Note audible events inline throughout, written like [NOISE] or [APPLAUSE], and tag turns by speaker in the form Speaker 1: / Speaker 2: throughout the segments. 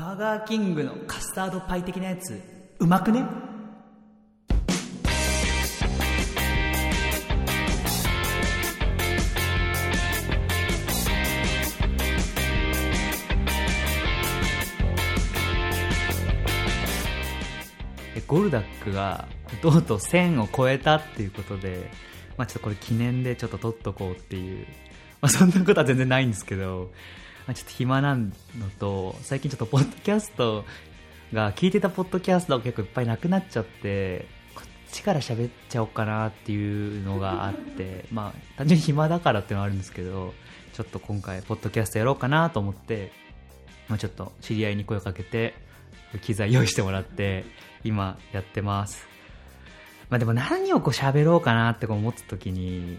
Speaker 1: バーガーキングのカスタードパイ的なやつ。うまくね？ゴルダックがとうとう1000を超えたっていうことで、まあ、ちょっとこれ記念でちょっと撮っとこうっていう、まあ、そんなことは全然ないんですけど、まあ、ちょっと暇なのと最近ちょっとポッドキャストが聞いてたポッドキャストが結構いっぱいなくなっちゃってこっちから喋っちゃおうかなっていうのがあってまあ単純に暇だからっていうのはあるんですけどちょっと今回ポッドキャストやろうかなと思って、まあ、ちょっと知り合いに声をかけて機材用意してもらって今やってます。まあでも何をこう喋ろうかなって思った時に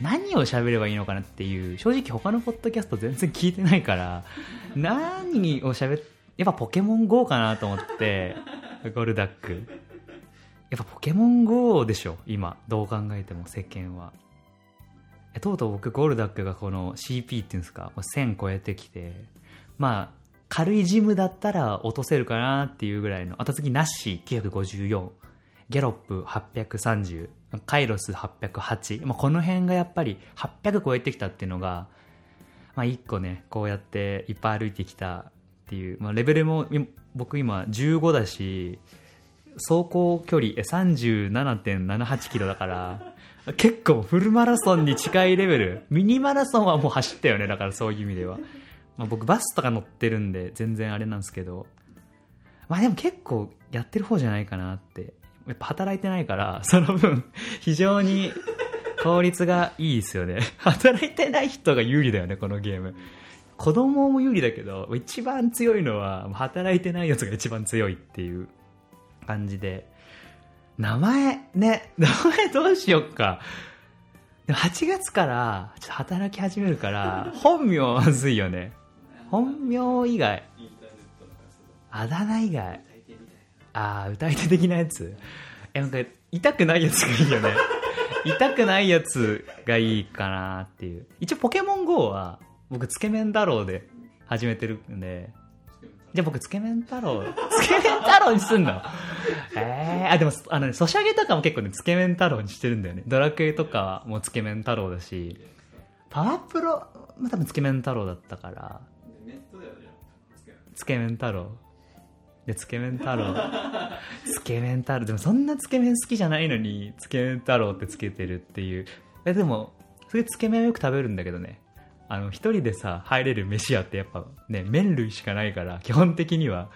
Speaker 1: 何を喋ればいいのかなっていう正直他のポッドキャスト全然聞いてないから [LAUGHS] 何を喋っやっぱポケモン GO かなと思ってゴルダック。やっぱポケモン GO でしょ今どう考えても世間は。えとうとう僕ゴルダックがこの CP っていうんですかこう1000超えてきてまあ軽いジムだったら落とせるかなっていうぐらいの後次ナッシー954ギャロップ830カイロス808、まあ、この辺がやっぱり800超えてきたっていうのが、まあ、1個ねこうやっていっぱい歩いてきたっていう、まあ、レベルも僕今15だし走行距離37.78キロだから結構フルマラソンに近いレベル。ミニマラソンはもう走ったよねだからそういう意味では、まあ、僕バスとか乗ってるんで全然あれなんですけど。まあでも結構やってる方じゃないかなってやっぱ働いてないから [LAUGHS] その分非常に効率がいいですよね。[LAUGHS] 働いてない人が有利だよねこのゲーム。子供も有利だけど一番強いのは働いてないやつが一番強いっていう感じで。名前ね [LAUGHS] 名前どうしよっか。でも8月からちょっと働き始めるから本名はまずいよね。本名以外。あだ名以外ああ歌い手的なやつ？えなんか痛くないやつがいいよね。痛くないやつがいいかなっていう。一応ポケモン GO は僕つけ麺太郎で始めてるんで。じゃあ僕つけ麺太郎つけ麺太郎にすんの？ええー、あでもあのねソシャゲとかも結構ねつけ麺太郎にしてるんだよね。ドラクエとかはもうつけ麺太郎だし。パワープロまあ多分つけ麺太郎だったから。つけ麺太郎でつけ麺太郎。つけ麺太郎。でもそんなつけ麺好きじゃないのにつけ麺太郎ってつけてるっていう。えでもそういうつけ麺をよく食べるんだけどね。あの一人でさ入れる飯屋ってやっぱね麺類しかないから基本的には。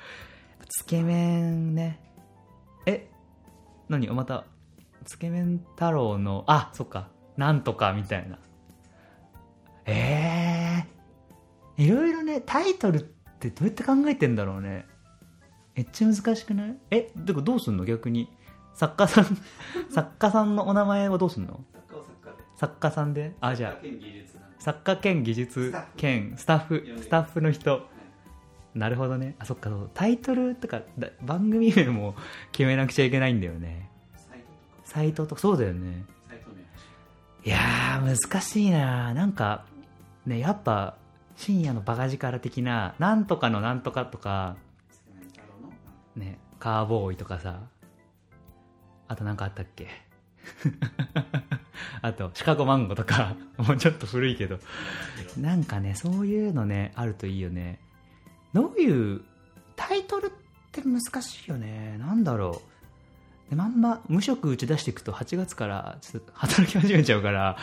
Speaker 1: つけ麺ね。え何？またつけ麺太郎のあそっか。なんとかみたいな。ええー、いろいろねタイトルってどうやって考えてんだろうね。めっちゃ難しくない？えでもどうすんの？逆に。作家さん [LAUGHS] 作家さんのお名前はどうすんの？作家さんで？あじゃあ。作家兼技術兼スタッフ。スタッフ。の人。なるほどね。あそっかそう。タイトルとかだ番組名も決めなくちゃいけないんだよね。サイトとか。そうだよね。い。やー難しいななんかねやっぱ深夜のバカ力的ななんとかのなんとかとかねカーボーイとかさあと何かあったっけ？[LAUGHS] あとシカゴマンゴとか [LAUGHS] もうちょっと古いけど。なんかねそういうのねあるといいよね。どういうタイトルって難しいよね。なんだろう。でまんま無職打ち出していくと8月からちょっと働き始めちゃうから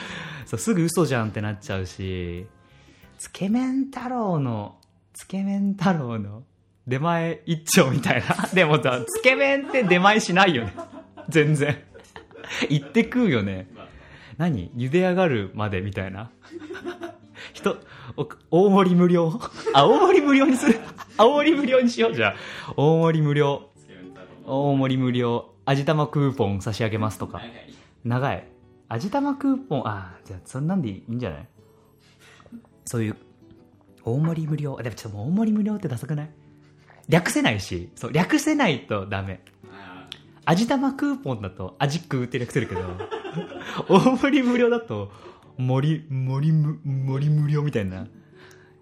Speaker 1: そうすぐ嘘じゃんってなっちゃうしつけ麺太郎のつけ麺太郎の出前一丁みたいな。[LAUGHS] でもさつけ麺って出前しないよね。全然。行って食うよね。何？茹で上がるまでみたいな。人大盛り無料？あ大盛り無料にする。大盛り無料にしようじゃあ。大盛り無料。大盛り無料。味玉クーポン差し上げますとか。長い。味玉クーポンあじゃあそんなんでいいんじゃない？そういう大盛り無料。でもちょっと大盛り無料ってダサくない？略せないしそう略せないとダメ。味玉クーポンだと味食うって略せるけど [LAUGHS] 大盛り無料だと森森む森無料みたいな。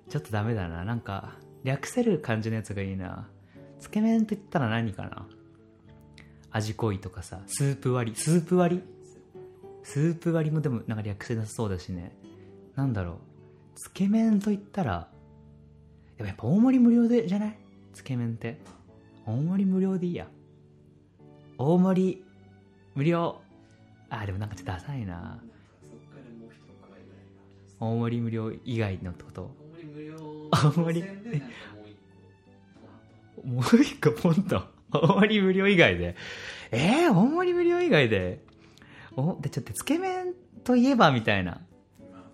Speaker 1: ちょっとダメだな。なんか略せる感じのやつがいいな。つけ麺と言ったら何かな。味濃いとかさスープ割り。スープ割り？スープ割りもでもなんか略せなさそうだしね。なんだろう。つけ麺と言ったらでもやっぱ大盛り無料でじゃない？つけ麺って。大盛り無料でいいや。大盛り無料。あでもなんかちょっとダサいな。大盛り無料以外のってこと？
Speaker 2: 大盛り無料もう一
Speaker 1: 個ポンと大盛り無料以外で。えー、大盛り無料以外で。おでちょっとつけ麺といえばみたいな。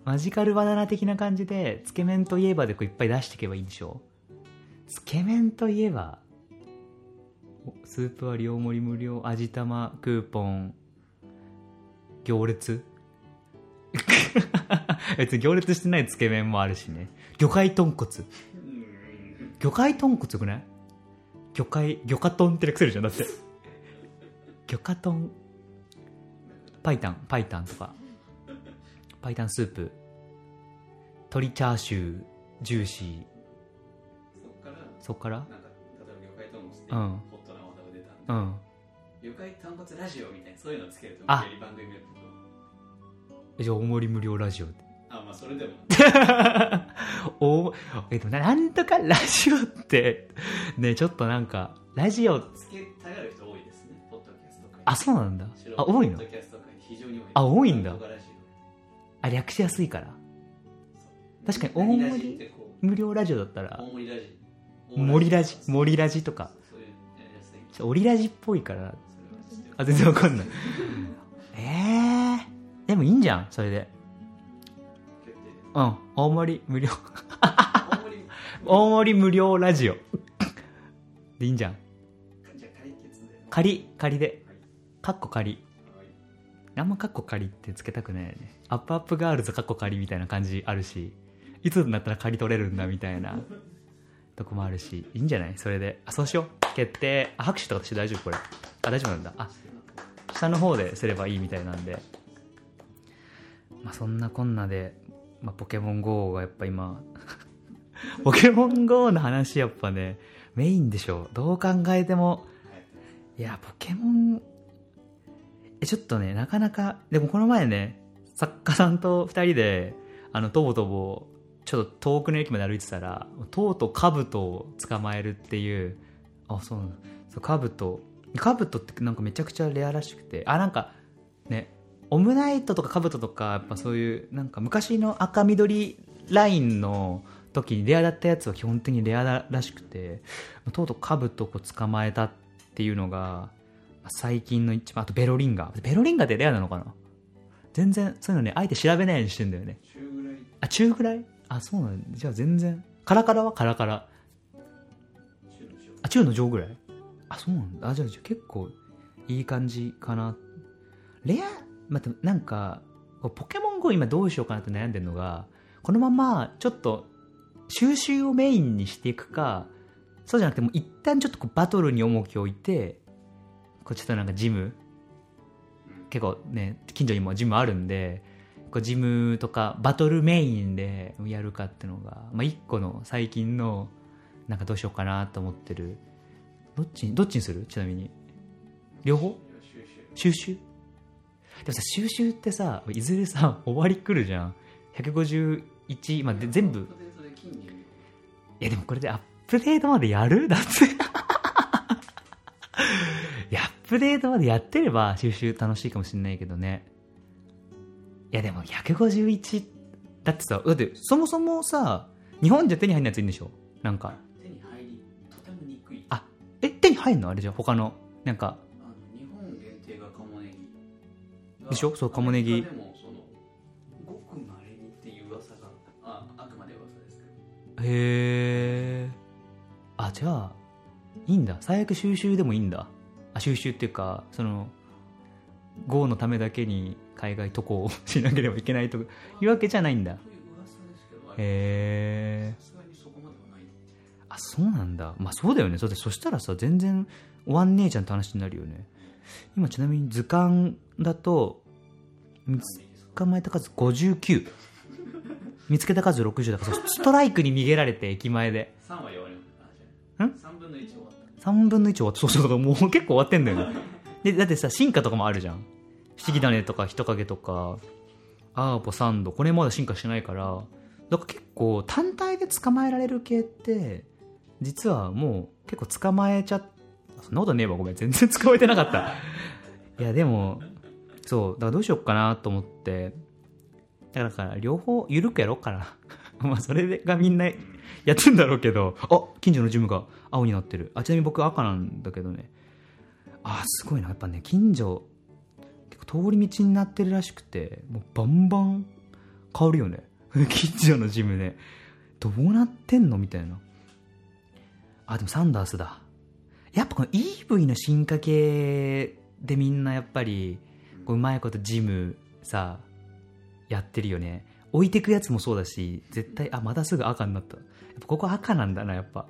Speaker 1: マジカルバナナ的な感じでつけ麺といえばでこういっぱい出していけばいいんでしょ？つけ麺といえばスープ割り大盛り無料味玉クーポン行列？[LAUGHS] 別に行列してないつけ麺もあるしね。魚介豚骨。魚介豚骨よくない？魚介魚介豚って略せるじゃんだって。魚介豚？パイタンパイタンとか。パイタンスープ。鶏チャーシュージューシー。
Speaker 2: そっから？なんか例えば魚介豚骨って
Speaker 1: うん。
Speaker 2: ホットなワードが出たんで、
Speaker 1: うん。
Speaker 2: 魚介豚骨ラジオみたいなそういうのつけると
Speaker 1: あ。
Speaker 2: より番組が
Speaker 1: えじゃあ大盛り無料ラジオ
Speaker 2: あまあそれでも。[LAUGHS]
Speaker 1: おえでもななんとかラジオってねちょっとなんかラジオ
Speaker 2: つけたがる人多いですねポッドキャスト界。
Speaker 1: あそうなんだ。あ多いの？
Speaker 2: ポッドキャスト界非常に多いです。
Speaker 1: あ多いんだ。あ略しやすいから。
Speaker 2: オ
Speaker 1: 確かに大盛り無料ラジオだったら。
Speaker 2: 大盛りラジ
Speaker 1: 森ラジ森ラジとか。オリラジっぽいから。あ全然わかんない。ええー、でもいいんじゃんそれで。うん。大盛り無料。
Speaker 2: 大盛り
Speaker 1: 大盛り無料ラジオ。でいいんじゃん。仮仮で。
Speaker 2: はい。
Speaker 1: カッコ仮。
Speaker 2: はい。
Speaker 1: あんまカッコ仮ってつけたくないよね。アップアップガールズカッコ仮みたいな感じあるし。いつになったら仮取れるんだみたいなとこもあるしいいんじゃない？それで。あそうしよう。決定。あ拍手とかして大丈夫？これ。あ大丈夫なんだ。あ下の方ですればいいみたいなんで。まあそんなこんなで、まあ、ポケモン GO がやっぱ今 [LAUGHS] ポケモン GO の話やっぱねメインでしょどう考えても。いやポケモンえちょっとねなかなかでもこの前ね作家さんと2人であのとぼとぼちょっと遠くの駅まで歩いてたらとうとうカブトを捕まえるっていうあそうなんだ。そうカブトカブトってなんかめちゃくちゃレアらしくてあなんかねオムナイトとかカブトとかやっぱそういうなんか昔の赤緑ラインの時にレアだったやつは基本的にレアだらしくてとうとうカブトを捕まえたっていうのがまあ最近の一番あとベロリンガベロリンガってレアなのかな？全然そういうのねあえて調べないようにしてんだよね。
Speaker 2: 中ぐらい。
Speaker 1: あ中ぐらい？あそうなんじゃあ全然。カラカラは？カラカラ。あ中の上ぐらい？あそうなんだ。あじゃあじゃあ結構いい感じかな。レア？またなんかポケモン GO 今どうしようかなって悩んでるのがこのままちょっと収集をメインにしていくかそうじゃなくてもう一旦ちょっとこうバトルに重きを置いてこうちょっとなんかジム。結構ね近所にもジムあるんでこうジムとかバトルメインでやるかっていうのが、まあ、一個の最近のなんかどうしようかなと思ってる。どっちにどっちにする？ちなみに。両方？
Speaker 2: 収集？
Speaker 1: でもさ収集ってさいずれさ終わり来るじゃん。151、まあ、で全部。いやでもこれでアップデートまでやる？だって。アップデートまでやってれば収集楽しいかもしれないけどね。やでも151だってさだってそもそもさ日本じゃ手に入んないやついいんでしょ？なんか。
Speaker 2: 手に入りとてもにくい。
Speaker 1: あえ手に入んの？あれじゃ他のなんか。
Speaker 2: あの日本限定がカモネギが
Speaker 1: でしょ？そうカモネギ。
Speaker 2: でもそのごくまれにっていう噂がああくまで噂ですけど。
Speaker 1: へえあじゃあいいんだ。最悪収集でもいいんだ。あ収集っていうかその GO のためだけに海外渡航しなければいけないというわけじゃないんだ。へえあそうなんだ。まあそうだよね。そそしたらさ全然終わんねえじゃんって話になるよね。今ちなみに図鑑だと見つ捕まえた数59見つけた数60だからストライクに逃げられて駅前で。
Speaker 2: 3は弱3分の1終わった。
Speaker 1: 3分の1終わってそうそうそう。もう結構終わってんだよね。でだってさ進化とかもあるじゃん不思議種とか人影とかアーポサンドこれまだ進化してないからだから結構単体で捕まえられる系って実はもう結構捕まえちゃっそんなことねえわごめん。全然捕まえてなかった。[LAUGHS] いやでもそうだからどうしよっかなと思って。だから両方緩くやろうかな。[LAUGHS] まあそれがみんなやってんだろうけど。あ近所のジムが青になってる。あちなみに僕赤なんだけどね。あすごいな。やっぱね近所通り道になってるらしくてもうバンバン変わるよね。[LAUGHS] 近所のジムね。どうなってんのみたいな。あでもサンダースだ。やっぱこの EV の進化系でみんなやっぱりこううまいことジムさやってるよね。置いてくやつもそうだし絶対あまたすぐ赤になった。やっぱここ赤なんだなやっぱ。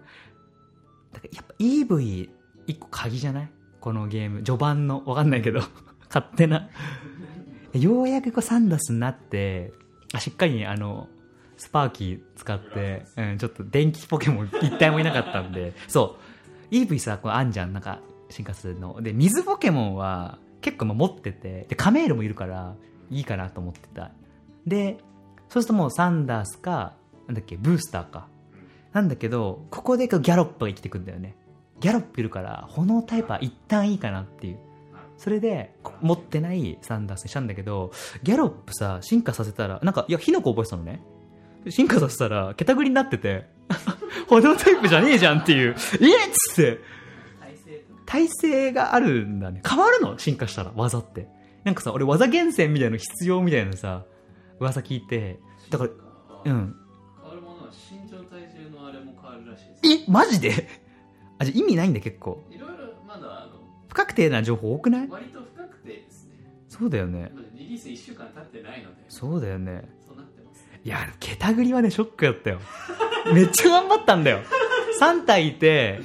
Speaker 1: だからやっぱ EV 一個鍵じゃない？このゲーム。序盤の。わかんないけど。勝手な [LAUGHS] ようやくこうサンダースになってあしっかりあのスパーキー使って、うん、ちょっと電気ポケモン [LAUGHS] 一体もいなかったんでそう、EV さ、こうあんじゃん、なんか、進化するの。で、水ポケモンは結構持ってて、で、カメールもいるから、いいかなと思ってた。で、そうするともうサンダースか、なんだっけ、ブースターか。なんだけど、ここでこうギャロップが生きてくんだよね。ギャロップいるから、炎タイプは一旦いいかなっていう。それで、こ持ってないサンダースにしたんだけど、ギャロップさ、進化させたら、なんか、いや、火の粉覚えてたのね。進化させたら、ケタグリになってて、[LAUGHS] 炎タイプじゃねえじゃんっていう、えっつって、
Speaker 2: 体勢
Speaker 1: があるんだね。変わるの？進化したら、技って。なんかさ、俺技厳選みたいなの必要みたいなさ、噂聞いて、だから、うん。
Speaker 2: 変わるものは身長体重のあれも変わるらしいです
Speaker 1: えマジで？[LAUGHS] あ、じゃあ意味ないんだ結構。不確定な情報多くない？
Speaker 2: 割と不確定ですね
Speaker 1: そうだよね。
Speaker 2: リリース1週間経ってないので
Speaker 1: そうだよね。
Speaker 2: そうなってます
Speaker 1: いや、ケタグリはね、ショックだったよ。[LAUGHS] めっちゃ頑張ったんだよ。3体いて、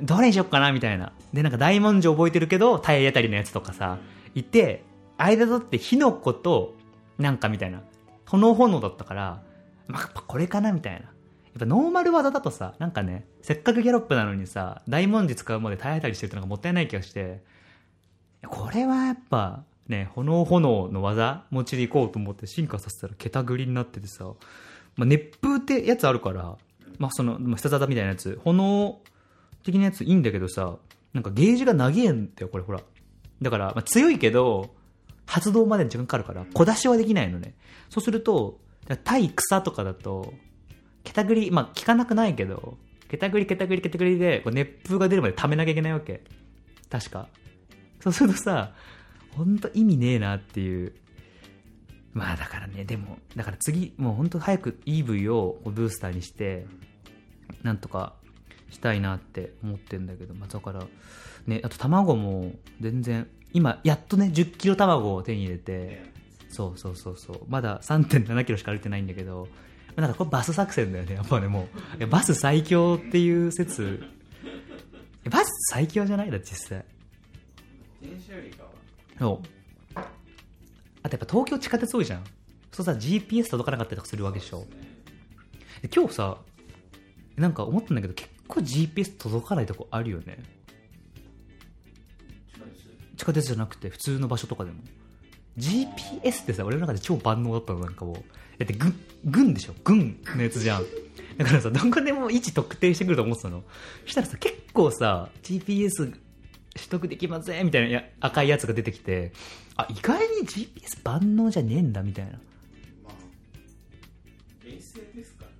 Speaker 1: どれにしよっかなみたいな。で、なんか大文字覚えてるけど、体当たりのやつとかさ、いて、間取って火の粉と、なんかみたいな。炎炎だったから、まあ、これかなみたいな。やっぱノーマル技だとさ、なんかね、せっかくギャロップなのにさ、大文字使うまで体当たりしてるってのがもったいない気がして、これはやっぱ、ね、炎炎の技持ちでいこうと思って進化させたらケタグリになっててさ、まあ、熱風ってやつあるから、まあ、その、まあ、必殺技みたいなやつ、炎的なやついいんだけどさ、なんかゲージが長えんだよ、これほら。だから、まあ、強いけど、発動までに時間かかるから、小出しはできないのね。そうすると、対草とかだと、ケタグリ、まあ、効かなくないけど、ケタグリ、ケタグリ、ケタグリで、こう熱風が出るまで溜めなきゃいけないわけ。確か。そうするとさ、ほんと意味ねえなっていう。まあだからね、でも、だから次、もうほんと早く EV をブースターにして、なんとかしたいなって思ってんだけど、まあだから、ね、あと卵も全然、今、やっとね、10キロ卵を手に入れて、そうそうそうそう、まだ3.7キロしか歩いてないんだけど、まあなんかこれバス作戦だよね、やっぱね、もう。バス最強っていう説、えバス最強じゃないだ実際。
Speaker 2: 電車よりかは
Speaker 1: そう。あとやっぱ東京地下鉄多いじゃん。そうさ、GPS 届かなかったりとかするわけでしょ。で今日さ、なんか思ったんだけど、結構 GPS 届かないとこあるよね。地下鉄？じゃなくて、普通の場所とかでも。GPS ってさ、俺の中で超万能だったの、なんかもう。だって、軍、軍でしょ軍のやつじゃん。だからさ、どこでも位置特定してくると思ってたの。そしたらさ、結構さ、GPS 取得できませんみたいなや赤いやつが出てきて、あ、意外に GPS 万能じゃねえんだ、みたいな。
Speaker 2: まあ冷静ですからね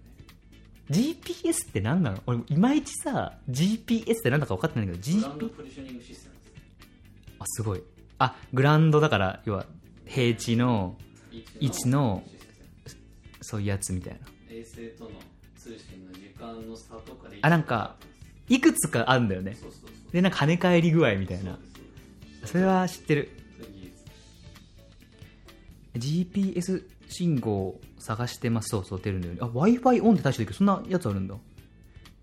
Speaker 1: GPS って何なの？俺、いまいちさ、GPS って何だか分かってないけど、
Speaker 2: グランド
Speaker 1: GP、
Speaker 2: ポジショニングシステムです
Speaker 1: あ、すごい。あ、グラウンドだから、要は、平地の、位置のそういうやつみたいな。
Speaker 2: 衛星との通信の時間の差とかで
Speaker 1: あなんかいくつかあるんだよね。で、なんか跳ね返り具合みたいな
Speaker 2: そ
Speaker 1: れは知ってる。GPS 信号を探してます。そうそう、出るんだよね。あ、Wi-Fi オンって対処できる。そんなやつあるんだ。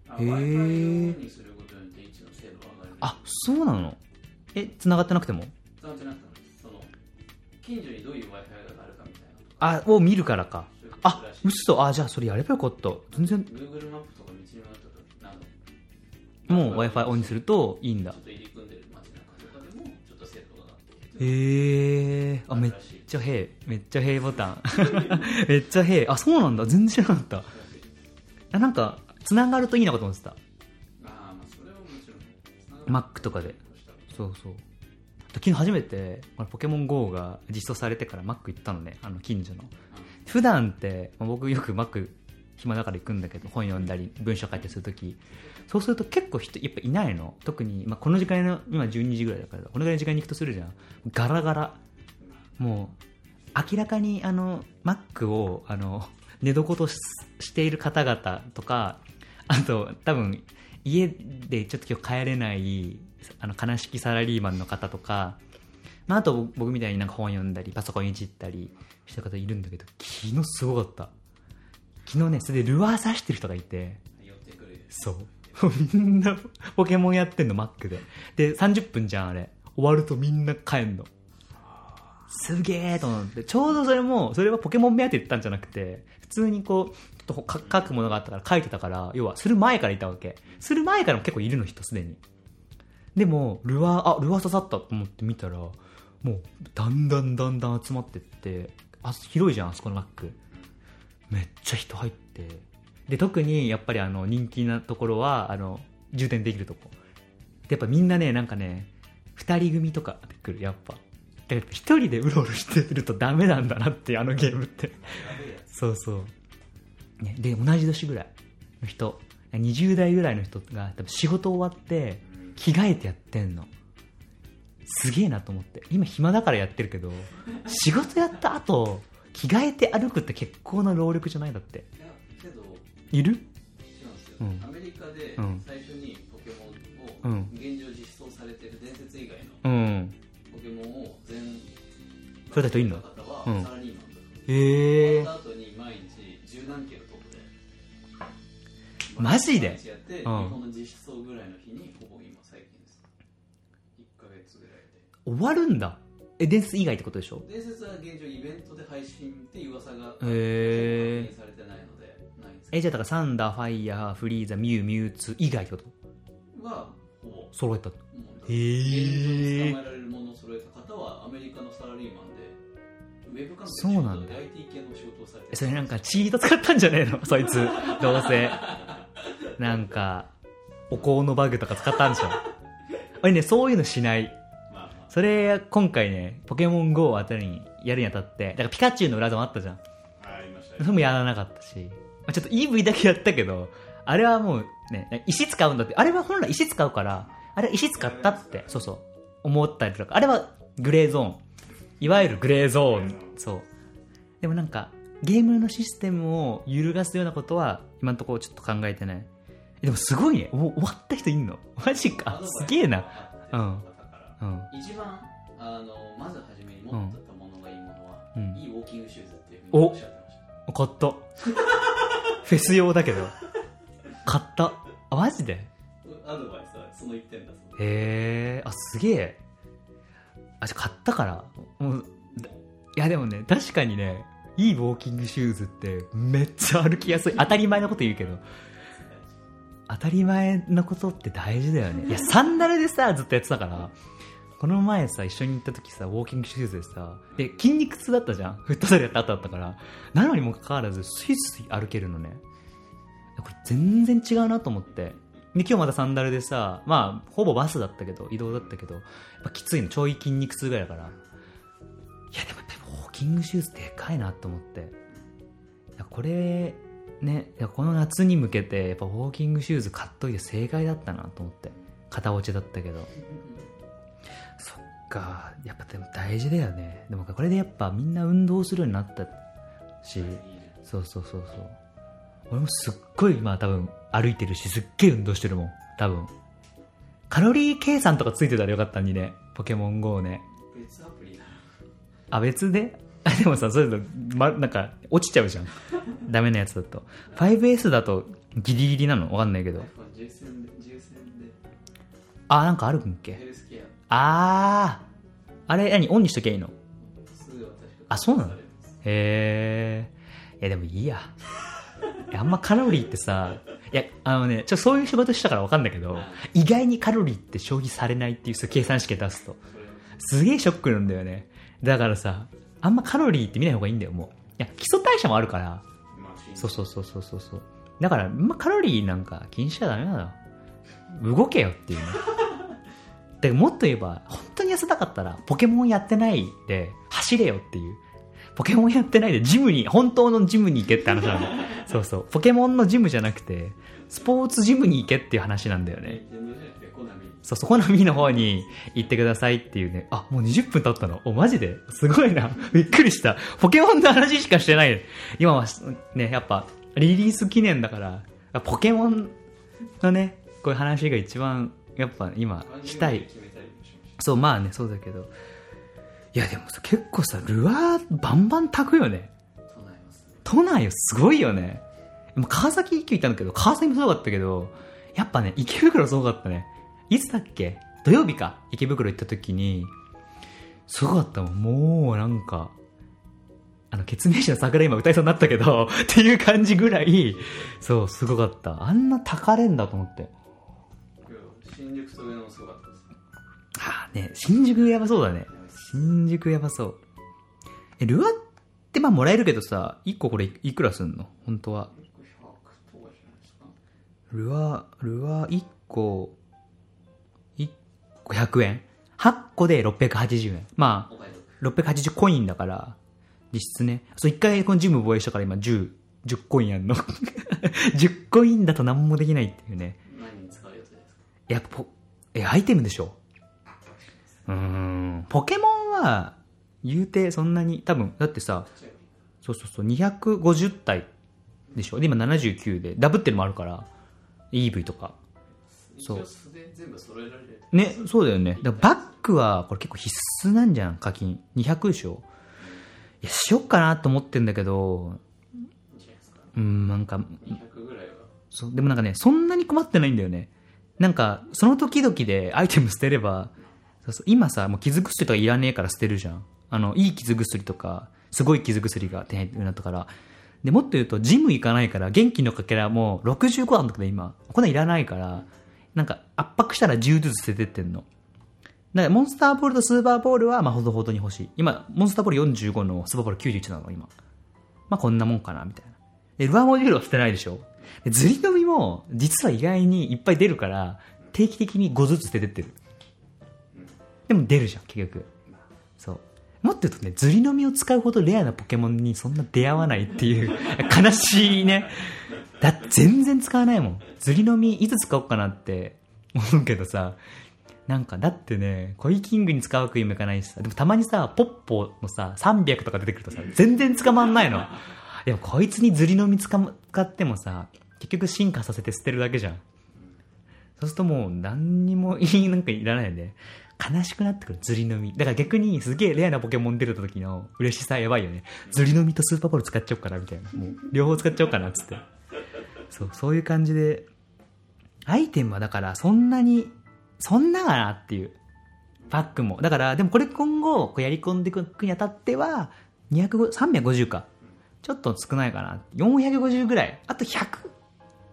Speaker 2: あ
Speaker 1: へー
Speaker 2: Wi-Fi をオンにすることによって位置の精度が上がる
Speaker 1: あ、そうなの？え、繋がってなくても？
Speaker 2: 伝わってなくても近所にどういう Wi-Fi があるかみたいな
Speaker 1: あ、を見るからか。あ嘘。あ、じゃあそれやればよかった。全然、
Speaker 2: Google マップとか道に迷った時など
Speaker 1: もう w i f i オンにするといいんだ。
Speaker 2: ちょっと入り組んでる街中とかでもちょっとセットがなって
Speaker 1: へえあめっちゃへえめっちゃへえボタン。めっちゃへえ [LAUGHS] あそうなんだ。全然知らなかった。あなんかつながるといいのかと思ってた。
Speaker 2: ああまあそれはもちろん
Speaker 1: Mac とかで。そうそう。昨日初めてポケモン GO が実装されてから Mac 行ったのね。あの近所の普段って僕よく Mac 暇だから行くんだけど本読んだり文章書いたりするときそうすると結構人やっぱいないの。特に、まあ、この時間の今12時ぐらいだからこのぐらいの時間に行くとするじゃん。ガラガラ。もう明らかにあの Mac をあの寝床とししている方々とかあと多分家でちょっと今日帰れないあの悲しきサラリーマンの方とか、まあ、あと僕みたいになんか本読んだりパソコンいじったりした方いるんだけど昨日すごかった。昨日ねそれでルアー刺してる人がいて
Speaker 2: て
Speaker 1: そう。みんなポケモンやってんのマックでで30分じゃんあれ。終わるとみんな帰んの。すげえと思って。ちょうどそれもそれはポケモン目当てで言ったんじゃなくて普通にこうちょっとか書くものがあったから書いてたから要はする前からいたわけ。する前からも結構いるの人すでに。でもルアーあルアー刺さったと思って見たらもうだんだんだんだん集まってってあ広いじゃんあそこのマック。めっちゃ人入って。で特にやっぱりあの人気なところはあの充電できるとこ。でやっぱみんなねなんかね2人組とか来るやっぱ。だから一人でうろうろしてるとダメなんだなってあのゲームって。そうそう、ね、で同じ年ぐらいの人20代ぐらいの人が多分仕事終わって着替えてやってんの。すげえなと思って。今暇だからやってるけど仕事やった後着替えて歩くって結構な労力じゃないだって。
Speaker 2: いやけど
Speaker 1: いる？
Speaker 2: 違うんアメリカで
Speaker 1: うん。
Speaker 2: 最初にポケモ
Speaker 1: うん。
Speaker 2: ンを現状実装されてる伝説以外の
Speaker 1: うん。
Speaker 2: ポケモンを全
Speaker 1: それだといいの？
Speaker 2: 方
Speaker 1: うん。
Speaker 2: はサラリーマンだと、
Speaker 1: へえ。
Speaker 2: 終わった後に毎日十何キロ飛んで
Speaker 1: マジで？
Speaker 2: 毎日やって、
Speaker 1: うん。
Speaker 2: 日本の実装ぐらいの日にほぼ今最近です。1ヶ月ぐらい
Speaker 1: 終わるんだ。え伝説以外ってことでしょ？
Speaker 2: で伝説は現状イベントで配信っていう噂が
Speaker 1: へー。
Speaker 2: 確認されてないのでないんです
Speaker 1: えじゃあだからサンダーファイヤーフリーザミュウミュウツー以外ってこと？
Speaker 2: はほぼ。
Speaker 1: 揃えたへー。
Speaker 2: 現状捕まえられるものを揃えた方はアメリカのサラリーマンでウェブ関係
Speaker 1: そうなんだ。
Speaker 2: で IT 系の仕事をされて
Speaker 1: えそれなんかチート使ったんじゃねえの？[LAUGHS] そいつ。どうせ。なんかお香のバグとか使ったんでしょ俺ねそういうのしないそれ今回ねポケモン GO をあたりにやるにあたってだからピカチュウの裏でもあったじゃん。
Speaker 2: あありました。
Speaker 1: それもやらなかったし、まあ、ちょっと EV だけやったけどあれはもうね石使うんだって。あれは本来石使うからあれは石使ったってそうそう思ったりとか。あれはグレーゾーン。いわゆるグレーゾーン。そう。でもなんかゲームのシステムを揺るがすようなことは今のところちょっと考えてない。えでもすごいね。お終わった人いんの？マジか。すげえな。うんうん
Speaker 2: 一番あのまず初めに持ってたものがいいものは、
Speaker 1: うん。
Speaker 2: いいウォーキングシューズっていうふうにおっしゃってました。
Speaker 1: 買った。[LAUGHS] フェス用だけど。買った。あマジで？
Speaker 2: アドバイスはその一点だそう
Speaker 1: へえ。あすげえ。あじゃあ買ったから。もうだいやでもね確かにねいいウォーキングシューズってめっちゃ歩きやすい。当たり前のこと言うけど。当たり前のことって大事だよね。いやサンダルでさずっとやってたからこの前さ一緒に行った時さウォーキングシューズでさで筋肉痛だったじゃん。フットサルやった後だったから。なのにもかかわらずスイスイ歩けるのね。これ全然違うなと思って。で今日またサンダルでさまあほぼバスだったけど移動だったけどやっぱきついの。ちょい筋肉痛ぐらいだから。いやでもやっぱウォーキングシューズでかいなと思って。これねこの夏に向けてやっぱウォーキングシューズ買っといて正解だったなと思って。片落ちだったけど。かやっぱでも大事だよね。でもこれでやっぱみんな運動するようになったしそうそうそうそう。俺もすっごい今多分歩いてるしすっげえ運動してるもん。多分。カロリー計算とかついてたらよかったんにね。ポケモン GO ね。
Speaker 2: 別アプリだ。
Speaker 1: あ別で？あでもさそういうの、ま、なんか落ちちゃうじゃん。[LAUGHS] ダメなやつだと。5S だとギリギリなの？わかんないけど。あなんかあるんけ？あーあれ何？オンにしときゃいいの？あそうなの？へえいやでもいいやいやあんまカロリーってさいや、あのね、ちょ、そういう仕事したから分かんだけど、意外にカロリーって消費されないっていう計算式出すと。すげえショックなんだよね。だからさ、あんまカロリーって見ない方がいいんだよ、もう。いや、基礎代謝もあるから。
Speaker 2: まあ
Speaker 1: そうそうそうそうそうそう。だから、まカロリーなんか気にしちゃダメなの。動けよっていうね。でもっと言えば、本当に痩せたかったら、ポケモンやってないで、走れよっていう。ポケモンやってないで、ジムに、本当のジムに行けって話なの。[LAUGHS] そうそう。ポケモンのジムじゃなくて、スポーツジムに行けっていう話なんだよね。そう、そこのミの方に行ってくださいっていうね。あ、もう20分経ったの？お、マジで？すごいな。びっくりした。ポケモンの話しかしてない。今はね、やっぱ、リリース記念だから、ポケモンのね、こういう話が一番、やっぱ今、したい。そう、まあね、そうだけど。いや、でもさ、結構さ、ルアーバンバン炊くよね。都内よ、すごいよね。川崎一級行ったんだけど、川崎もすごかったけど、やっぱね、池袋すごかったね。いつだっけ？土曜日か。池袋行った時に、すごかったもん。もう、なんか、あの、ケツメイシの桜今歌いそうになったけど、っていう感じぐらい、そう、すごかった。あんな炊かれんだと思って。
Speaker 2: 新宿と上野もすごかったですね
Speaker 1: はあね、新宿やばそうだね。新宿やばそう。え、ルアーってまあもらえるけどさ、1個これいくらすんの？本当は。ルアー、ルアー1個、1個100円 ?8 個で680円。まあ、680コインだから、実質ね。そう、一回このジム防衛したから今10、10コインやんの。[LAUGHS] 10コインだと何もできないっていうね。
Speaker 2: 何に使うや
Speaker 1: ポ、え、アイテムでしょ？うーん。ポケモンは、言うてそんなに、多分、だってさ、そうそうそう、250体でしょ？で、今79で、ダブってるのもあるから、EV とか。そうね、そうだよね。バッグは、これ結構必須なんじゃん、課金。200でしょ？いや、しよっかなと思ってんだけど、うん、なんか、
Speaker 2: 200ぐらいは
Speaker 1: そう、でもなんかね、そんなに困ってないんだよね。なんか、その時々でアイテム捨てれば、そうそう今さ、もう傷薬とかいらねえから捨てるじゃん。あの、いい傷薬とか、すごい傷薬が手になったから。で、もっと言うと、ジム行かないから、元気のかけらもう65あんだけど今、こんなんいらないから、なんか圧迫したら10ずつ捨ててってんの。だから、モンスターボールとスーパーボールは、まあ、ほどほどに欲しい。今、モンスターボール45のスーパーボール91なの、今。まあ、こんなもんかな、みたいな。で、ルアーモジュールは捨てないでしょずり飲みも、実は意外にいっぱい出るから、定期的に5ずつ捨てってる。でも出るじゃん、結局。そう。もっと言うとね、ずり飲みを使うほどレアなポケモンにそんな出会わないっていう、[LAUGHS] 悲しいね。だって全然使わないもん。ずり飲みいつ使おうかなって思うけどさ、なんか、だってね、コイキングに使うわけにもいかないしさ、でもたまにさ、ポッポのさ、300とか出てくるとさ、全然捕まんないの。でもこいつにずり飲み使ってもさ、結局進化させて捨てるだけじゃん。そうするともう何にもいい [LAUGHS] なんかいらないよね。悲しくなってくる、ずり飲み。だから逆にすげえレアなポケモン出る時の嬉しさやばいよね。ずり飲みとスーパーボール使っちゃおうかなみたいな。もう両方使っちゃおうかなっつって。そう、そういう感じで。アイテムはだからそんなに、そんなかなっていう。パックも。だから、でもこれ今後、こうやり込んでいくにあたっては、250 350か。ちょっと少ないかな。450ぐらい。あと100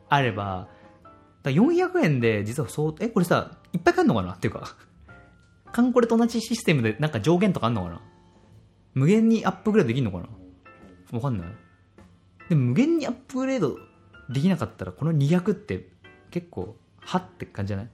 Speaker 1: あれば、だ400円で実はそう、え、これさ、いっぱい買えるのかな？っていうか、[LAUGHS] カンコレと同じシステムでなんか上限とかあんのかな？無限にアップグレードできんのかな？わかんない。で無限にアップグレードできなかったら、この200って結構、は？って感じじゃない？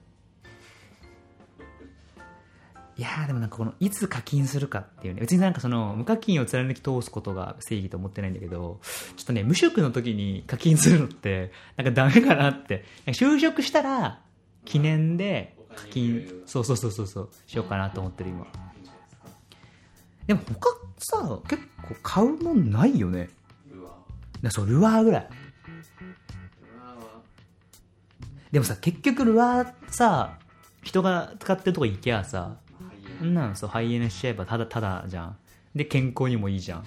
Speaker 1: いやーでもなんかこのいつ課金するかっていうね。別になんかその無課金を貫き通すことが正義と思ってないんだけどちょっとね無職の時に課金するのって [LAUGHS] なんかダメかなって。就職したら記念で課金そうそうそうそうそうしようかなと思ってる今。でも他さ結構買うもんないよね。
Speaker 2: ルアー
Speaker 1: だそうルアーぐらい。でもさ結局ルアーさ人が使ってるとこ行きゃさんなんそう、ハイエナしちゃえばただただじゃん。で、健康にもいいじゃん。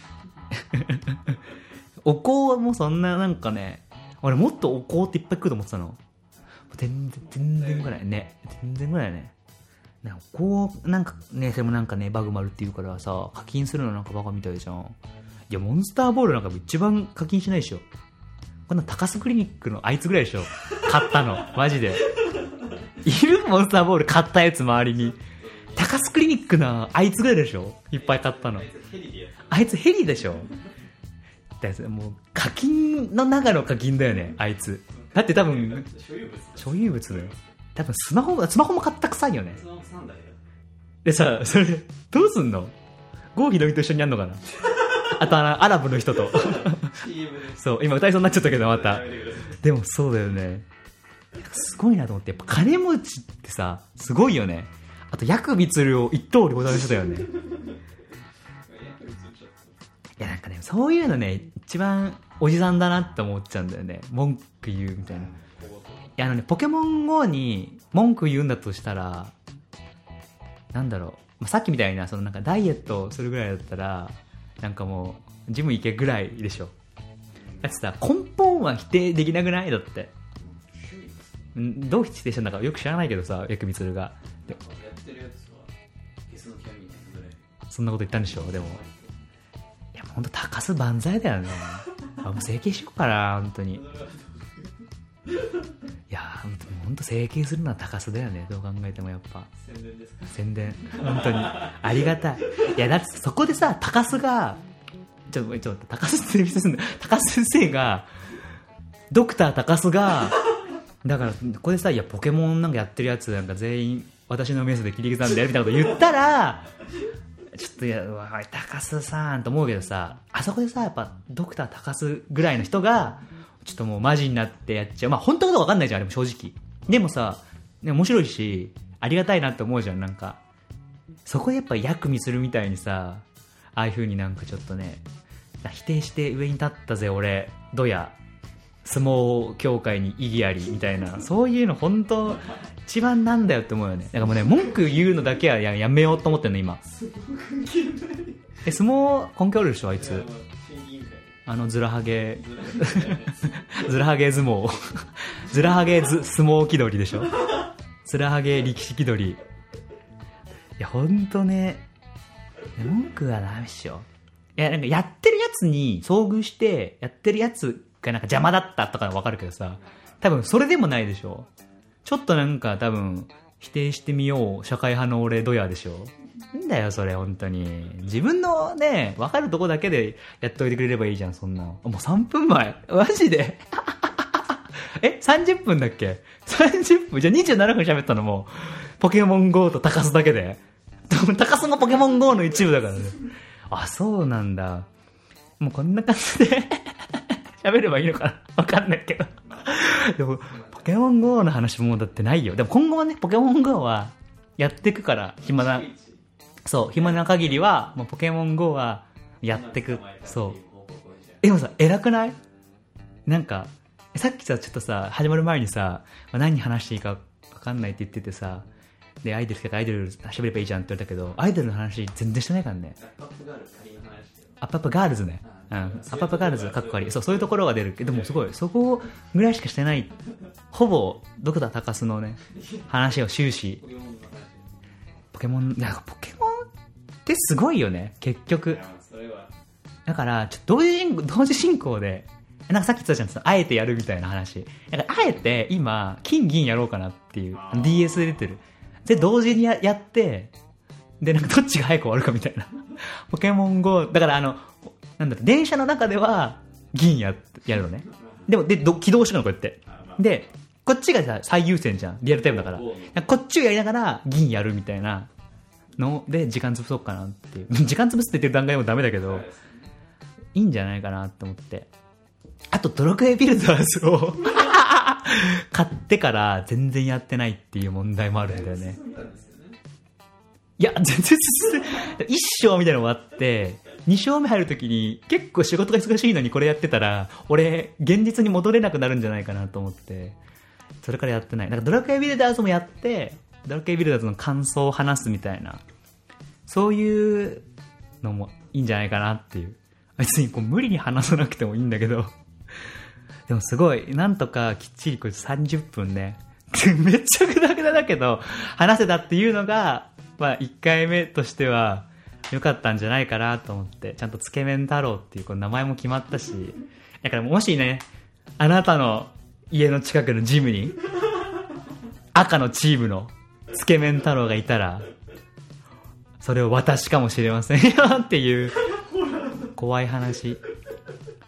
Speaker 1: [LAUGHS] お香はもうそんななんかね、俺もっとお香っていっぱい来ると思ってたの。全然、全然ぐらいね。全然ぐらいね。なお香、なんかね、それもなんかね、バグマルって言うからさ、課金するのなんかバカみたいじゃん。いや、モンスターボールなんか一番課金しないでしょ。こんな高須クリニックのあいつぐらいでしょ買ったのマジでいる？モンスターボール買ったやつ周りに高須クリニックのあいつぐらいでしょ？いっぱい買ったの。
Speaker 2: あいつヘリで
Speaker 1: しょ？だもう課金の中の課金だよねあいつ。だって多分
Speaker 2: た所有物
Speaker 1: だよ。多分スマホスマホも買ったくさいよね。
Speaker 2: その3台だよ
Speaker 1: でさそれどうすんの？郷ひろみと一緒にやんのかな？あとあのアラブの人と。そう今歌いそうになっちゃったけどまた。でもそうだよね。すごいなと思ってやっぱ金持ちってさすごいよねあと薬味るを一刀両断してたよね。
Speaker 2: いや
Speaker 1: なんかねそういうのね一番おじさんだなって思っちゃうんだよね。文句言うみたいな。いやあのねポケモン GO に文句言うんだとしたらなんだろう、まあ、さっきみたいなそのなんかダイエットするぐらいだったらなんかもうジム行けぐらいでしょ。だってさ根本は否定できなくない？だって。ん。どう否定したんだかよく知らないけどさ薬味るが
Speaker 2: って。
Speaker 1: そんなこと言ったんでしょでも。いや本当高須万歳だよね。[LAUGHS] あもう整形しようかな本当に。いや本当整形するのは高須だよね。どう考えてもやっぱ。
Speaker 2: 宣伝ですか？
Speaker 1: 宣伝。本当に。ありがたい。いやだってそこでさ高須がちょっとちょっと高須高須先生がドクター高須がだからここでさいやポケモンなんかやってるやつなんか全員私のメスで切り刻んでやるみたいなこと言ったらちょっといやわ高須さんと思うけどさあそこでさやっぱドクター高須ぐらいの人がちょっともうマジになってやっちゃう。まあ本当のこと分かんないじゃんあれも正直。でもさ、ね、面白いしありがたいなって思うじゃんなんか。そこでやっぱ薬味するみたいにさああいう風になんかちょっとね否定して上に立ったぜ俺。どや。相撲協会に意義ありみたいなそういうの本当一番なんだよって思うよね。だからもうね文句言うのだけはやめようと思ってんの今。え相撲根拠あるでしょあいつ。あのズラハゲ。
Speaker 2: ずらしてないです
Speaker 1: ズラハゲ相撲。ズラハゲ相撲気取りでしょ。ズラハゲ力士気取り。いやほんとね文句はダメっしょ。いやなんかやってるやつに遭遇してやってるやつがなんか邪魔だったとかわかるけどさ多分それでもないでしょ。ちょっとなんか多分否定してみよう社会派の俺ドヤでしょ。なんだよそれ本当に。自分のね分かるとこだけでやっといてくれればいいじゃんそんな。もう3分前。マジで。[LAUGHS] え30分だっけ？30分？じゃあ27分喋ったのもポケモン GO と高須だけで。高須もポケモン GO の一部だからね。あそうなんだ。もうこんな感じで。喋ればいいのかな？[LAUGHS] わかんないけど。でもポケモン GO の話もうだってないよ。でも今後はねポケモン GO はやっていくから暇なそう暇な限りはもうポケモン GO はやってく。そう。でもさ偉くない？なんかさっきさちょっとさ始まる前にさ、まあ、何話していいか分かんないって言っててさでアイドル好きアイドル喋ればいいじゃんって言われたけどアイドルの話全然してないからね。アップアップガールズね。うん。アップアップガールズ、かっこ悪い。そう、そういうところが出るけど、でもすごい、そこぐらいしかしてない。ほぼ、ドクター高須のね、話を終始。
Speaker 2: ポケモン、
Speaker 1: なんかポケモンってすごいよね、結局。だから、ちょ同時進行、同時進行で、なんかさっき言ってたじゃん、あえてやるみたいな話。なんかあえて今、金銀やろうかなっていう、DS で出てる。で、同時にややって、で、なんかどっちが早く終わるかみたいな。ポケモン GO、だからあの、なんだろう、電車の中では銀や、やるのね。でも、で、ど起動してるの、こうやって。で、こっちがさ、最優先じゃん。リアルタイムだから。こっちをやりながら銀やるみたいなので、時間潰そうかなっていう。[LAUGHS] 時間潰すって言ってる段階もダメだけど、いいんじゃないかなって思って。あと、ドラクエビルダーズを [LAUGHS] 買ってから全然やってないっていう問題もあるんだ
Speaker 2: よね。
Speaker 1: いや、全然進んで、一章みたいなのもあって、二章目入るときに結構仕事が忙しいのにこれやってたら、俺、現実に戻れなくなるんじゃないかなと思って、それからやってない。なんかドラクエビルダーズもやって、ドラクエビルダーズの感想を話すみたいな、そういうのもいいんじゃないかなっていう。別にこう無理に話さなくてもいいんだけど、[LAUGHS] でもすごい、なんとかきっちりこれ30分ね、[LAUGHS] めっちゃグダグダだけど、話せたっていうのが、まあ1回目としては良かったんじゃないかなと思って、ちゃんとつけ麺太郎っていうこの名前も決まったし、だからもしね、あなたの家の近くのジムに赤のチームのつけ麺太郎がいたらそれを私かもしれませんよっていう怖い話。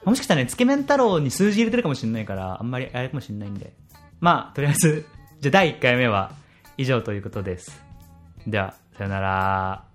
Speaker 1: もしかしたらねつけ麺太郎に数字入れてるかもしれないからあんまりあれかもしれないんで。まあとりあえずじゃあ第1回目は以上ということです。ではさよなら。